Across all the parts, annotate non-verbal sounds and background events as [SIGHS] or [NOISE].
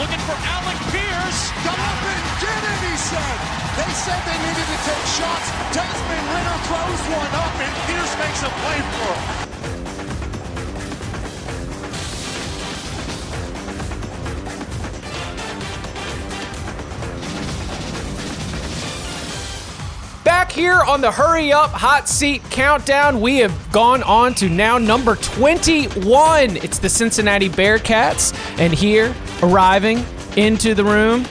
looking for Alec Pierce. Come up and get it, he said. They said they needed to take shots. Desmond Ridder throws one up, and Pierce makes a play for him. Back here on the Hurry Up Hot Seat Countdown, we have gone on to now number 21. It's the Cincinnati Bearcats, and here, arriving into the room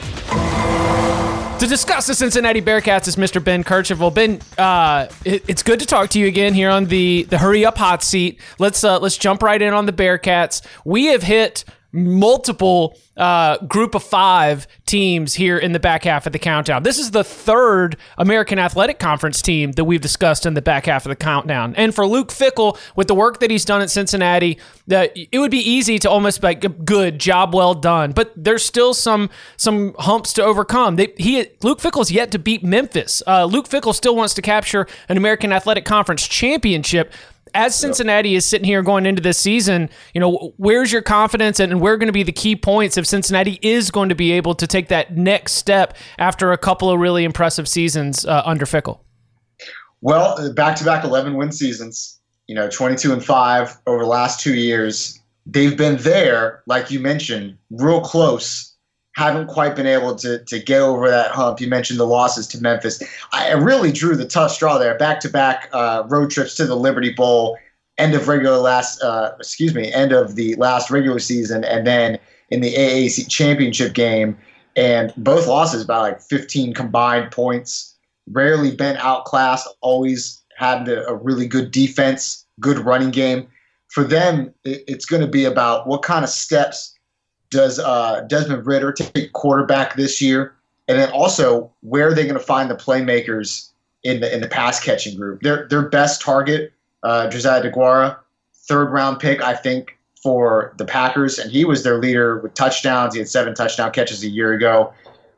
to discuss the Cincinnati Bearcats is Mr. Ben Kercheval. Ben, uh, it, it's good to talk to you again here on the the Hurry Up Hot Seat. Let's uh, let's jump right in on the Bearcats. We have hit multiple uh, group of five teams here in the back half of the countdown. This is the third American Athletic Conference team that we've discussed in the back half of the countdown. And for Luke Fickell, with the work that he's done at Cincinnati, that it would be easy to almost like good job well done. But there's still some some humps to overcome. They, he Luke Fickell's yet to beat Memphis. Uh, Luke Fickell still wants to capture an American Athletic Conference championship as Cincinnati is sitting here going into this season, you know, where's your confidence and where are going to be the key points if Cincinnati is going to be able to take that next step after a couple of really impressive seasons uh, under Fickell? Well, back to back 11 win seasons, you know, 22 and 5 over the last two years. They've been there, like you mentioned, real close haven't quite been able to to get over that hump. You mentioned the losses to Memphis. I really drew the tough straw there. Back to back road trips to the Liberty Bowl, end of regular last uh, excuse me, end of the last regular season, and then in the AAC championship game, and both losses by like 15 combined points. Rarely been outclassed. Always had a really good defense, good running game. For them, it's going to be about what kind of steps does uh, Desmond Ridder take quarterback this year? And then also, where are they going to find the playmakers in the in the pass catching group? Their their best target, uh, Josiah Deguara, third round pick, I think, for the Packers, and he was their leader with touchdowns. He had seven touchdown catches a year ago,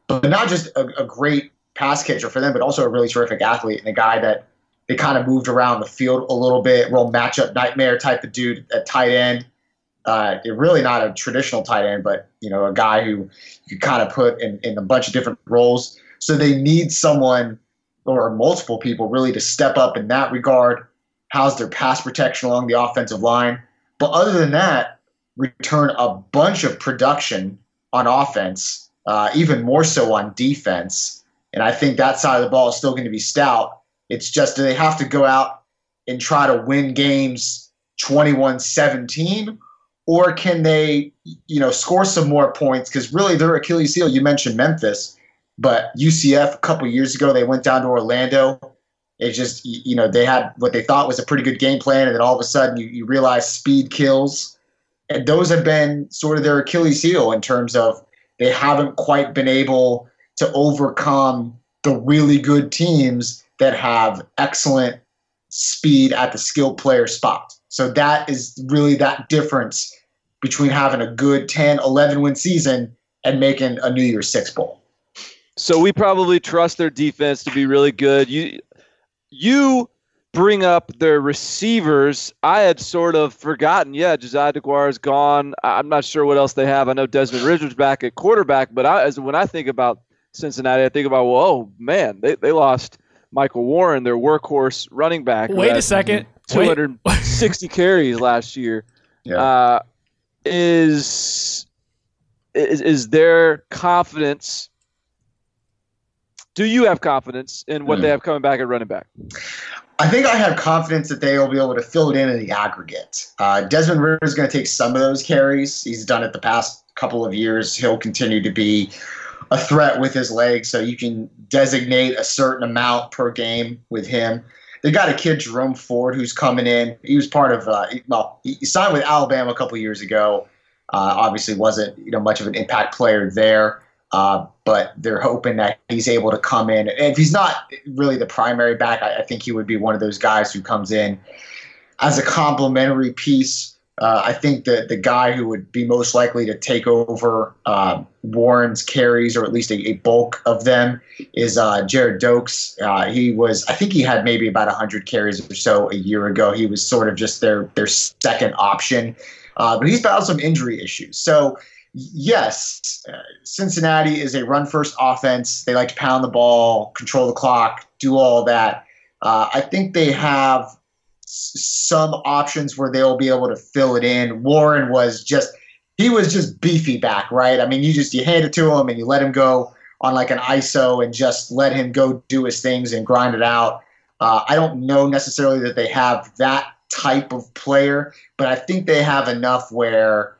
but not just a, a great pass catcher for them, but also a really terrific athlete and a guy that they kind of moved around the field a little bit, real matchup nightmare type of dude at tight end uh, really not a traditional tight end, but you know, a guy who you kind of put in, in a bunch of different roles. So they need someone or multiple people really to step up in that regard. How's their pass protection along the offensive line? But other than that, return a bunch of production on offense, uh, even more so on defense. And I think that side of the ball is still going to be stout. It's just do they have to go out and try to win games 21 17 or can they, you know, score some more points? Because really, their Achilles heel. You mentioned Memphis, but UCF a couple years ago they went down to Orlando. It just, you know, they had what they thought was a pretty good game plan, and then all of a sudden you, you realize speed kills, and those have been sort of their Achilles heel in terms of they haven't quite been able to overcome the really good teams that have excellent speed at the skill player spot. So that is really that difference between having a good 10, 11 win season and making a New Year's Six Bowl. So we probably trust their defense to be really good. You you bring up their receivers. I had sort of forgotten. Yeah, Josiah Deguara is gone. I'm not sure what else they have. I know Desmond Ridder's back at quarterback, but I, as when I think about Cincinnati, I think about, well, oh man, they, they lost Michael Warren, their workhorse running back. Wait a second. 260 [LAUGHS] carries last year. Yeah. Uh, is is is there confidence? Do you have confidence in what mm. they have coming back at running back? I think I have confidence that they will be able to fill it in in the aggregate. Uh, Desmond Ridder is going to take some of those carries. He's done it the past couple of years. He'll continue to be a threat with his legs, so you can designate a certain amount per game with him they got a kid Jerome Ford who's coming in. He was part of uh, well, he signed with Alabama a couple years ago. Uh, obviously, wasn't you know much of an impact player there, uh, but they're hoping that he's able to come in. And if he's not really the primary back, I, I think he would be one of those guys who comes in as a complementary piece uh, I think that the guy who would be most likely to take over uh, Warren's carries, or at least a, a bulk of them, is uh, Gerrid Doaks. Uh, he was, I think, he had maybe about 100 carries or so a year ago. He was sort of just their their second option, uh, but he's battled some injury issues. So yes, uh, Cincinnati is a run first offense. They like to pound the ball, control the clock, do all that. I think they have some options where they'll be able to fill it in. Warren was just he was just beefy back, right? I mean, you just you hand it to him and you let him go on like an ISO and just let him go do his things and grind it out. Uh, I don't know necessarily that they have that type of player, but I think they have enough where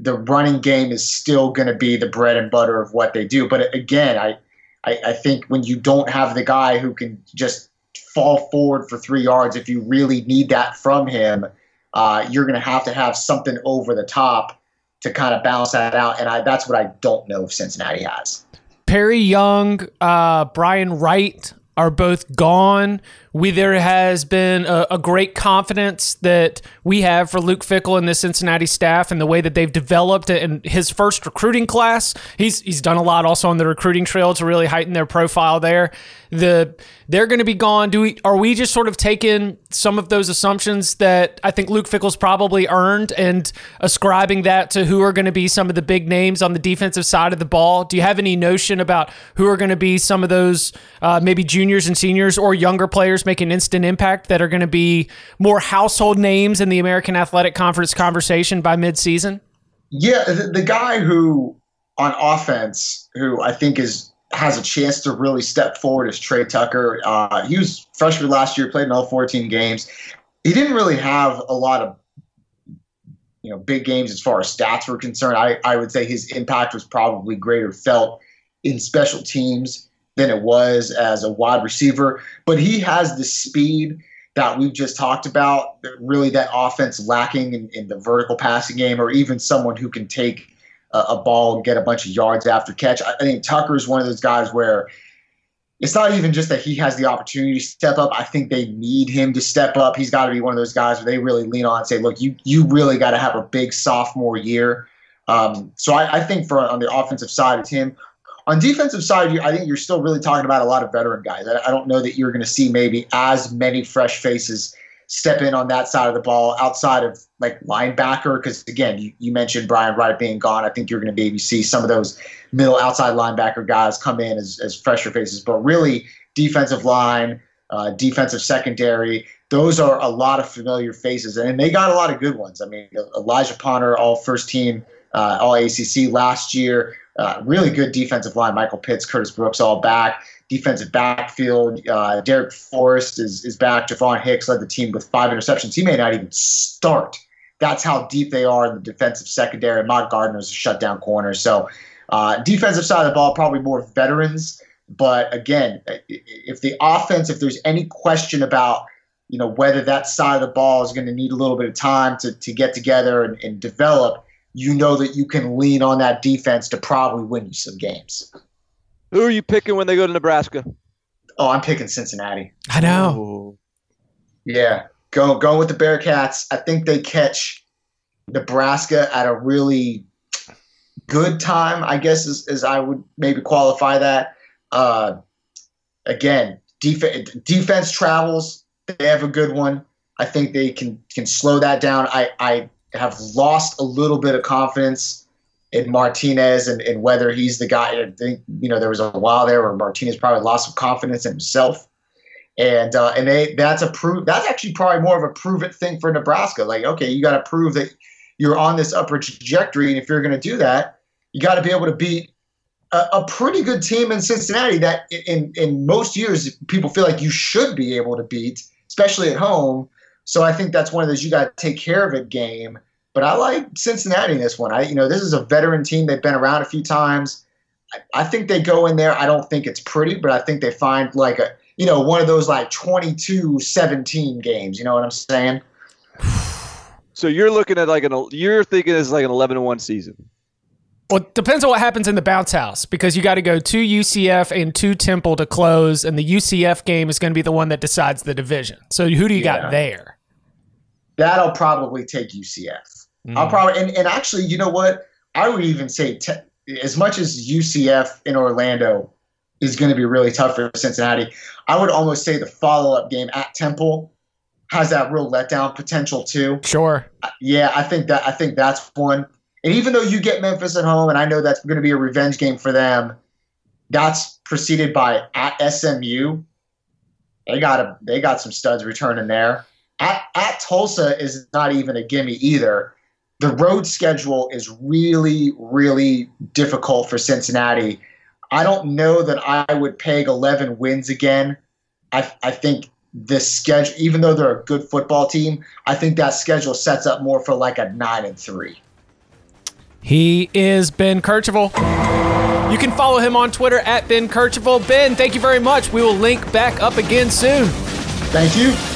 the running game is still going to be the bread and butter of what they do. But again, I, I, I think when you don't have the guy who can just fall forward for three yards, if you really need that from him, uh, you're going to have to have something over the top to kind of balance that out. And I, that's what I don't know if Cincinnati has. Perry Young, uh, Bryan Wright are both gone. We there has been a, a, great confidence that we have for Luke Fickell and the Cincinnati staff and the way that they've developed in his first recruiting class. He's he's done a lot also on the recruiting trail to really heighten their profile there. The they're going to be gone. Do we are we just sort of taking some of those assumptions that I think Luke Fickell's probably earned and ascribing that to who are going to be some of the big names on the defensive side of the ball? Do you have any notion about who are going to be some of those uh, maybe juniors and seniors or younger players make an instant impact that are going to be more household names in the American Athletic Conference conversation by midseason? Yeah, the, the guy who on offense, who I think is has a chance to really step forward is Tre Tucker. Uh, he was freshman last year, played in all 14 games. He didn't really have a lot of you know big games as far as stats were concerned. I, I would say his impact was probably greater felt in special teams than it was as a wide receiver. But he has the speed that we've just talked about, really that offense lacking in, in the vertical passing game, or even someone who can take a, a ball and get a bunch of yards after catch. I, I think Tucker is one of those guys where it's not even just that he has the opportunity to step up. I think they need him to step up. He's got to be one of those guys where they really lean on and say, look, you you really got to have a big sophomore year. Um, so I, I, think for on the offensive side, it's him. On defensive side, I think you're still really talking about a lot of veteran guys. I, don't know that you're going to see maybe as many fresh faces step in on that side of the ball outside of like linebacker. Because again, you, you mentioned Bryan Wright being gone. I think you're going to maybe see some of those middle outside linebacker guys come in as, as fresher faces. But really, defensive line, uh, defensive secondary, those are a lot of familiar faces. And they got a lot of good ones. I mean, Elijah Ponter, all first team, uh, all ACC last year. Uh, really good defensive line. Michael Pitts, Curtis Brooks, all back. Defensive backfield. Uh, Darrick Forrest is, is back. Ja'von Hicks led the team with five interceptions. He may not even start. That's how deep they are in the defensive secondary. Mott Gardner is a shutdown corner. So, uh, defensive side of the ball, probably more veterans. But again, if the offense, if there's any question about you know whether that side of the ball is going to need a little bit of time to, to get together and, and develop, you know that you can lean on that defense to probably win you some games. Who are you picking when they go to Nebraska? Oh, I'm picking Cincinnati. I know. Yeah, go go with the Bearcats. I think they catch Nebraska at a really good time. I guess as, as I would maybe qualify that. Uh, again, def- defense travels. They have a good one. I think they can can slow that down. I I have lost a little bit of confidence in Martinez and, and whether he's the guy. I think you know there was a while there where Martinez probably lost some confidence in himself, and uh, and they that's a prove that's actually probably more of a prove it thing for Nebraska. Like okay, you got to prove that you're on this upward trajectory, and if you're going to do that, you got to be able to beat a, a, pretty good team in Cincinnati that in in most years people feel like you should be able to beat, especially at home. So I think that's one of those you got to take care of it game. But I like Cincinnati in this one. I, you know, this is a veteran team. They've been around a few times. I, I think they go in there. I don't think it's pretty, but I think they find like a, you know, one of those like 22-17 games. You know what I'm saying? [SIGHS] So you're looking at like an, you're thinking it's like an 11-1 season. Well, it depends on what happens in the bounce house because you got to go to UCF and to Temple to close, and the UCF game is going to be the one that decides the division. So who do you yeah. got there? That'll probably take UCF. Mm. I'll probably and, and actually, you know what? I would even say te- as much as UCF in Orlando is going to be really tough for Cincinnati, I would almost say the follow up game at Temple has that real letdown potential too. Sure. Yeah, I think that I think that's one. And even though you get Memphis at home, and I know that's going to be a revenge game for them, that's preceded by at SMU. They got a, they got some studs returning there. At at Tulsa is not even a gimme either. The road schedule is really really difficult for Cincinnati. I don't know that I would peg 11 wins again. I, I think this schedule, even though they're a good football team, I think that schedule sets up more for like a nine and three. He is Ben Kercheval. You can follow him on Twitter at Ben Kercheval. Ben, thank you very much. We will link back up again soon. Thank you.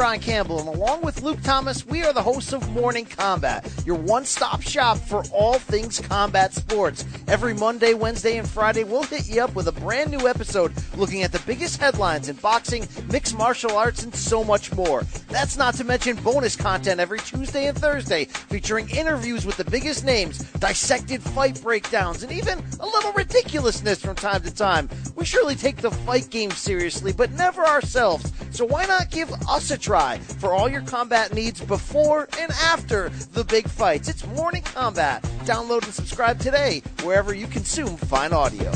Brian Campbell, and along with Luke Thomas, we are the hosts of Morning Combat, your one stop shop for all things combat sports. Every Monday, Wednesday, and Friday, we'll hit you up with a brand new episode looking at the biggest headlines in boxing, mixed martial arts, and so much more. That's not to mention bonus content every Tuesday and Thursday featuring interviews with the biggest names, dissected fight breakdowns, and even a little ridiculousness from time to time. We surely take the fight game seriously, but never ourselves. So why not give us a try? for all your combat needs before and after the big fights. It's Morning Combat. Download and subscribe today wherever you consume fine audio.